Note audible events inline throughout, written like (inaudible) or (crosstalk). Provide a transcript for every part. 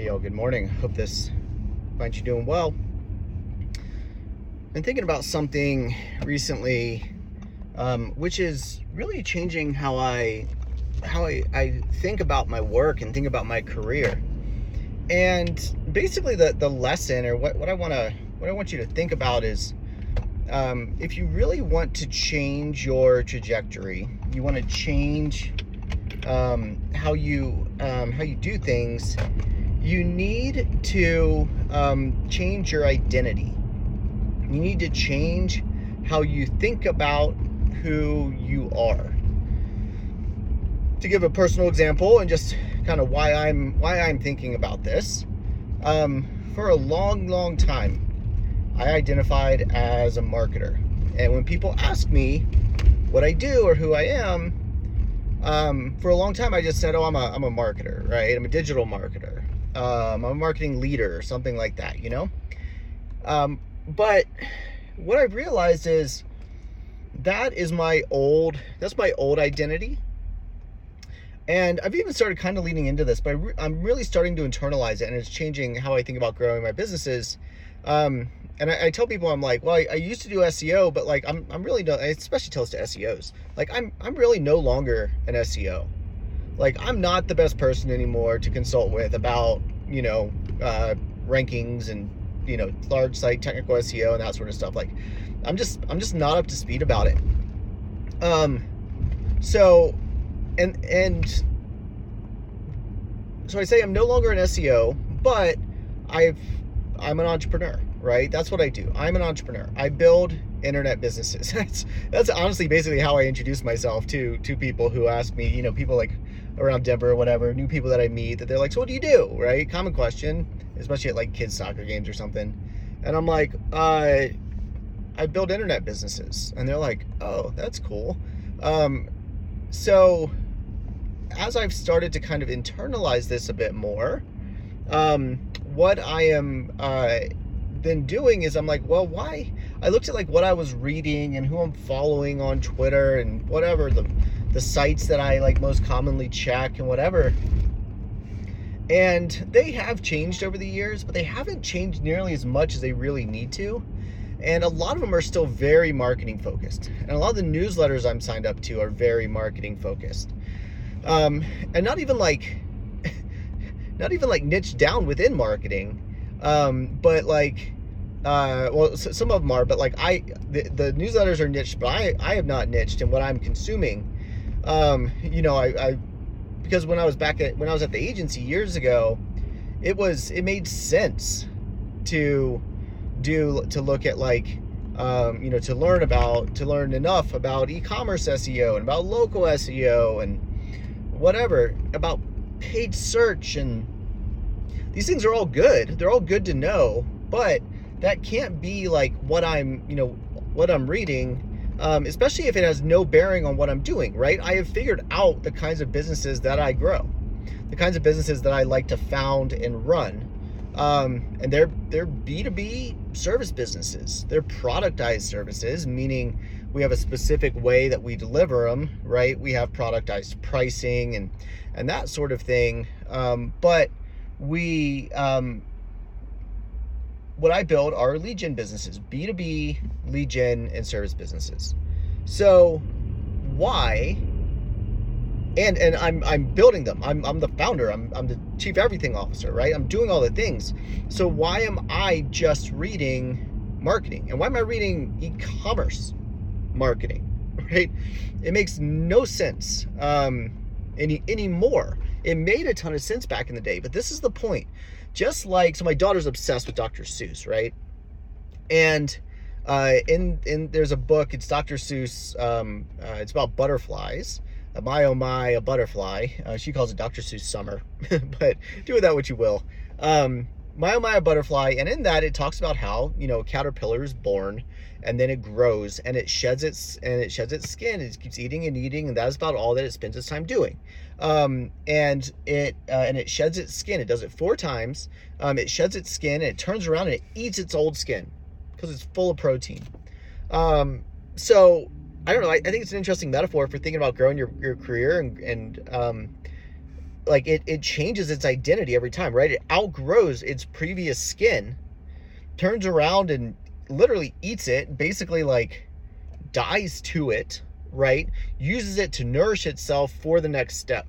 Hey, y'all, good morning. Hope this finds you doing well. Been thinking about something recently, um, which is really changing how I how I, I think about my work and think about my career. And basically the, the lesson or what, what I wanna what I want you to think about is um, if you really want to change your trajectory, you want to change um, how you um, how you do things, you need to um, change your identity. You need to change how you think about who you are. To give a personal example and just kind of why I'm why I'm thinking about this, um, for a long, long time, I identified as a marketer, and when people ask me what I do or who I am, um, for a long time I just said, "Oh, I'm a I'm a marketer, right? I'm a digital marketer." Um, a marketing leader or something like that, you know? Um, but what I've realized is that is my old, that's my old identity. And I've even started kind of leaning into this, but I am really starting to internalize it and it's changing how I think about growing my businesses. Um, and I, I, tell people, I'm like, well, I, I, used to do SEO, but like, I'm, I'm really, no, I especially tell this to SEOs, like I'm, I'm really no longer an SEO like I'm not the best person anymore to consult with about you know uh, rankings and you know large site technical SEO and that sort of stuff. Like I'm just I'm just not up to speed about it. Um, so and and so I say I'm no longer an SEO, but I've I'm an entrepreneur, right? That's what I do. I'm an entrepreneur. I build internet businesses. (laughs) that's that's honestly basically how I introduce myself to to people who ask me, you know, people like around Denver or whatever, new people that I meet that they're like, so what do you do? Right? Common question, especially at like kids soccer games or something. And I'm like, uh, I build internet businesses. And they're like, oh, that's cool. Um, so as I've started to kind of internalize this a bit more, um, what I am uh, then doing is I'm like, well, why? I looked at like what I was reading and who I'm following on Twitter and whatever the the sites that I like most commonly check and whatever. And they have changed over the years, but they haven't changed nearly as much as they really need to. And a lot of them are still very marketing focused. And a lot of the newsletters I'm signed up to are very marketing focused. Um, and not even like, (laughs) not even like niche down within marketing, um, but like, uh, well, some of them are, but like I, the, the newsletters are niched, but I, I have not niched in what I'm consuming um, you know, I, I because when I was back at when I was at the agency years ago, it was it made sense to do to look at like um, you know to learn about to learn enough about e-commerce SEO and about local SEO and whatever about paid search and these things are all good. They're all good to know, but that can't be like what I'm you know what I'm reading um, especially if it has no bearing on what I'm doing, right? I have figured out the kinds of businesses that I grow, the kinds of businesses that I like to found and run. Um, and they're they're B2B service businesses. They're productized services, meaning we have a specific way that we deliver them, right? We have productized pricing and and that sort of thing. Um, but we um, what I build are lead gen businesses, B2B lead gen and service businesses. So why and and I'm I'm building them. I'm I'm the founder. I'm I'm the chief everything officer, right? I'm doing all the things. So why am I just reading marketing? And why am I reading e-commerce marketing? (laughs) Right? It makes no sense um any anymore. It made a ton of sense back in the day, but this is the point. Just like so my daughter's obsessed with Dr. Seuss, right? And uh, in in there's a book. It's Dr. Seuss. Um, uh, it's about butterflies. Uh, my oh my, a butterfly. Uh, she calls it Dr. Seuss summer, (laughs) but do with that what you will. Um, oh my, butterfly, and in that it talks about how you know a caterpillar is born, and then it grows and it sheds its and it sheds its skin. It keeps eating and eating, and that's about all that it spends its time doing. Um, and it uh, and it sheds its skin. It does it four times. Um, it sheds its skin and it turns around and it eats its old skin because it's full of protein. Um, so I don't know. I, I, think it's an interesting metaphor for thinking about growing your, your career and, and um, like it, it changes its identity every time, right? It outgrows its previous skin, turns around and literally eats it, basically like dies to it, right? Uses it to nourish itself for the next step.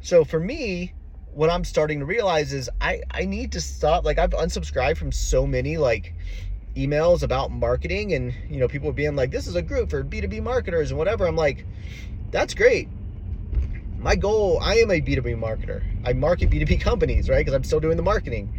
So for me, what I'm starting to realize is I, I need to stop. Like I've unsubscribed from so many like emails about marketing and you know people being like this is a group for b2b marketers and whatever i'm like that's great my goal i am a b2b marketer. I market b2b companies right? Because i'm still doing the marketing.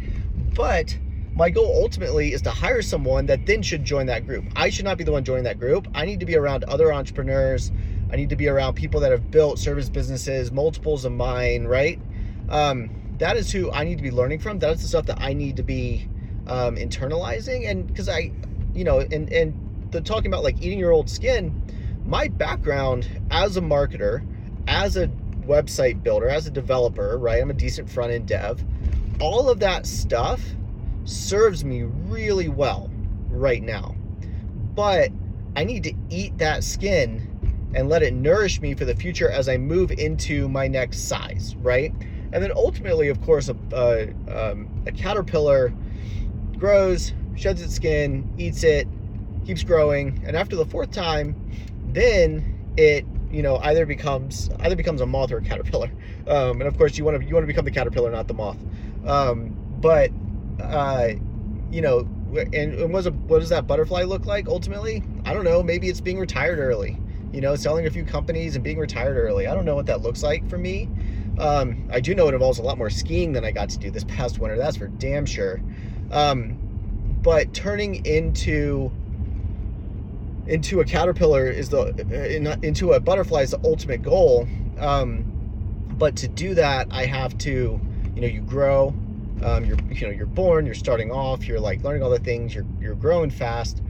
But my goal ultimately is to hire someone that then should join that group. I should not be the one joining that group. I need to be around other entrepreneurs. I need to be around people that have built service businesses multiples of mine right? Um, that is who i need to be learning from. That is the stuff that i need to be um, internalizing. And because i you know and and the talking about like eating your old skin my background as a marketer as a website builder as a developer right? I'm a decent front end dev. All of that stuff serves me really well right now. But i need to eat that skin and let it nourish me for the future as i move into my next size right? And then ultimately of course a, a, um, a caterpillar grows, sheds its skin, eats it, keeps growing, and after the fourth time, then it you know either becomes either becomes a moth or a caterpillar. Um, and of course, you want to you want to become the caterpillar, not the moth. Um, but uh, you know, and, and was a, what does that butterfly look like ultimately? I don't know. Maybe it's being retired early. You know, selling a few companies and being retired early. I don't know what that looks like for me. Um, I do know it involves a lot more skiing than I got to do this past winter. That's for damn sure. Um, but turning into into a caterpillar is the into a butterfly is the ultimate goal. Um, but to do that, I have to, you know, you grow. Um, you're you know you're born. You're starting off. You're like learning all the things. You're you're growing fast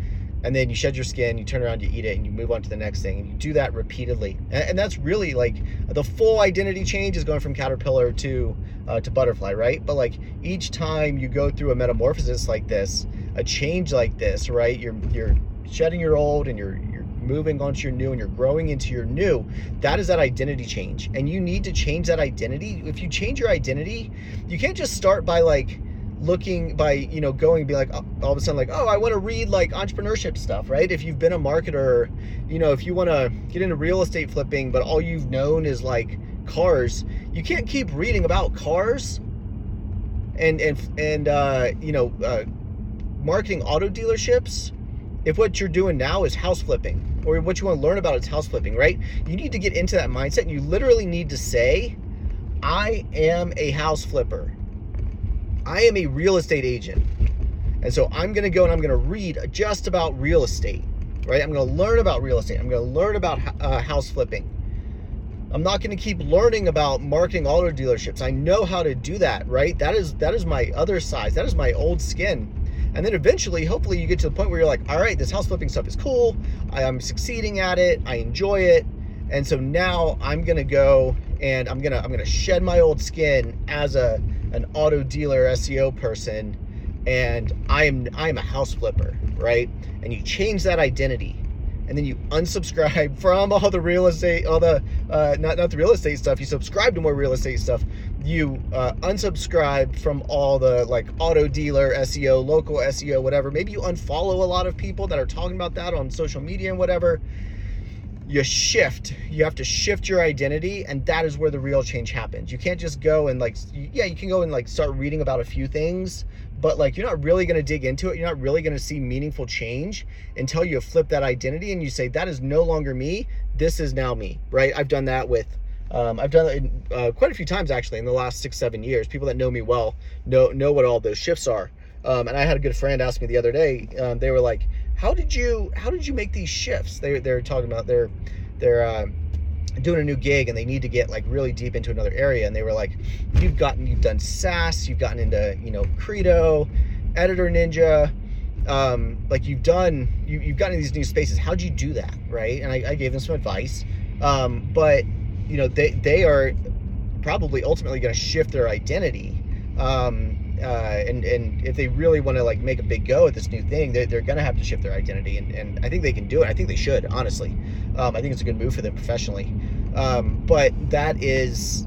and then you shed your skin, you turn around, you eat it, and you move on to the next thing. And you do that repeatedly. And, and that's really like the full identity change is going from caterpillar to uh, to butterfly, right? But like each time you go through a metamorphosis like this, a change like this, right? You're you're shedding your old and you're you're moving onto your new and you're growing into your new. That is that identity change. And you need to change that identity. If you change your identity, you can't just start by like looking by you know going and be like all of a sudden like oh i want to read like entrepreneurship stuff right if you've been a marketer you know if you want to get into real estate flipping but all you've known is like cars you can't keep reading about cars and and and uh you know uh marketing auto dealerships if what you're doing now is house flipping or what you want to learn about is house flipping right you need to get into that mindset you literally need to say i am a house flipper I am a real estate agent. And so I'm going to go and I'm going to read just about real estate, right? I'm going to learn about real estate. I'm going to learn about uh, house flipping. I'm not going to keep learning about marketing auto dealerships. I know how to do that, right? That is that is my other size. That is my old skin. And then eventually, hopefully, you get to the point where you're like, all right, this house flipping stuff is cool. I am succeeding at it. I enjoy it. And so now I'm gonna go and I'm gonna I'm gonna shed my old skin as a an auto dealer SEO person and I'm I'm a house flipper, right? And you change that identity and then you unsubscribe (laughs) from all the real estate, all the uh, not not the real estate stuff. You subscribe to more real estate stuff. You uh, unsubscribe from all the like auto dealer SEO, local SEO, whatever. Maybe you unfollow a lot of people that are talking about that on social media and whatever you shift you have to shift your identity and that is where the real change happens you can't just go and like yeah you can go and like start reading about a few things but like you're not really going to dig into it you're not really going to see meaningful change until you flip that identity and you say that is no longer me this is now me right i've done that with um, I've done it uh, quite a few times actually in the last six, seven years. People that know me well know know what all those shifts are. Um, and I had a good friend ask me the other day. Um, they were like, how did you how did you make these shifts? They they're talking about they're they're uh, doing a new gig and they need to get like really deep into another area and they were like you've gotten you've done SaaS, you've gotten into you know Credo, Editor Ninja, um, like you've done you, you've gotten these new spaces. How'd you do that, right? And I, I gave them some advice, um, but you know they they are probably ultimately going to shift their identity. Um, uh, and and if they really want to like make a big go at this new thing, they're, they're gonna have to shift their identity, and, and I think they can do it. I think they should, honestly. Um, I think it's a good move for them professionally. Um, but that is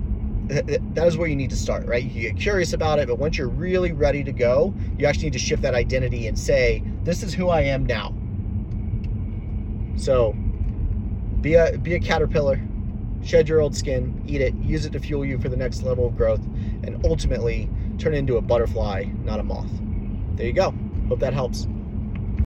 that is where you need to start, right? You get curious about it, but once you're really ready to go, you actually need to shift that identity and say, "This is who I am now." So, be a be a caterpillar, shed your old skin, eat it, use it to fuel you for the next level of growth, and ultimately turn into a butterfly, not a moth. There you go. Hope that helps.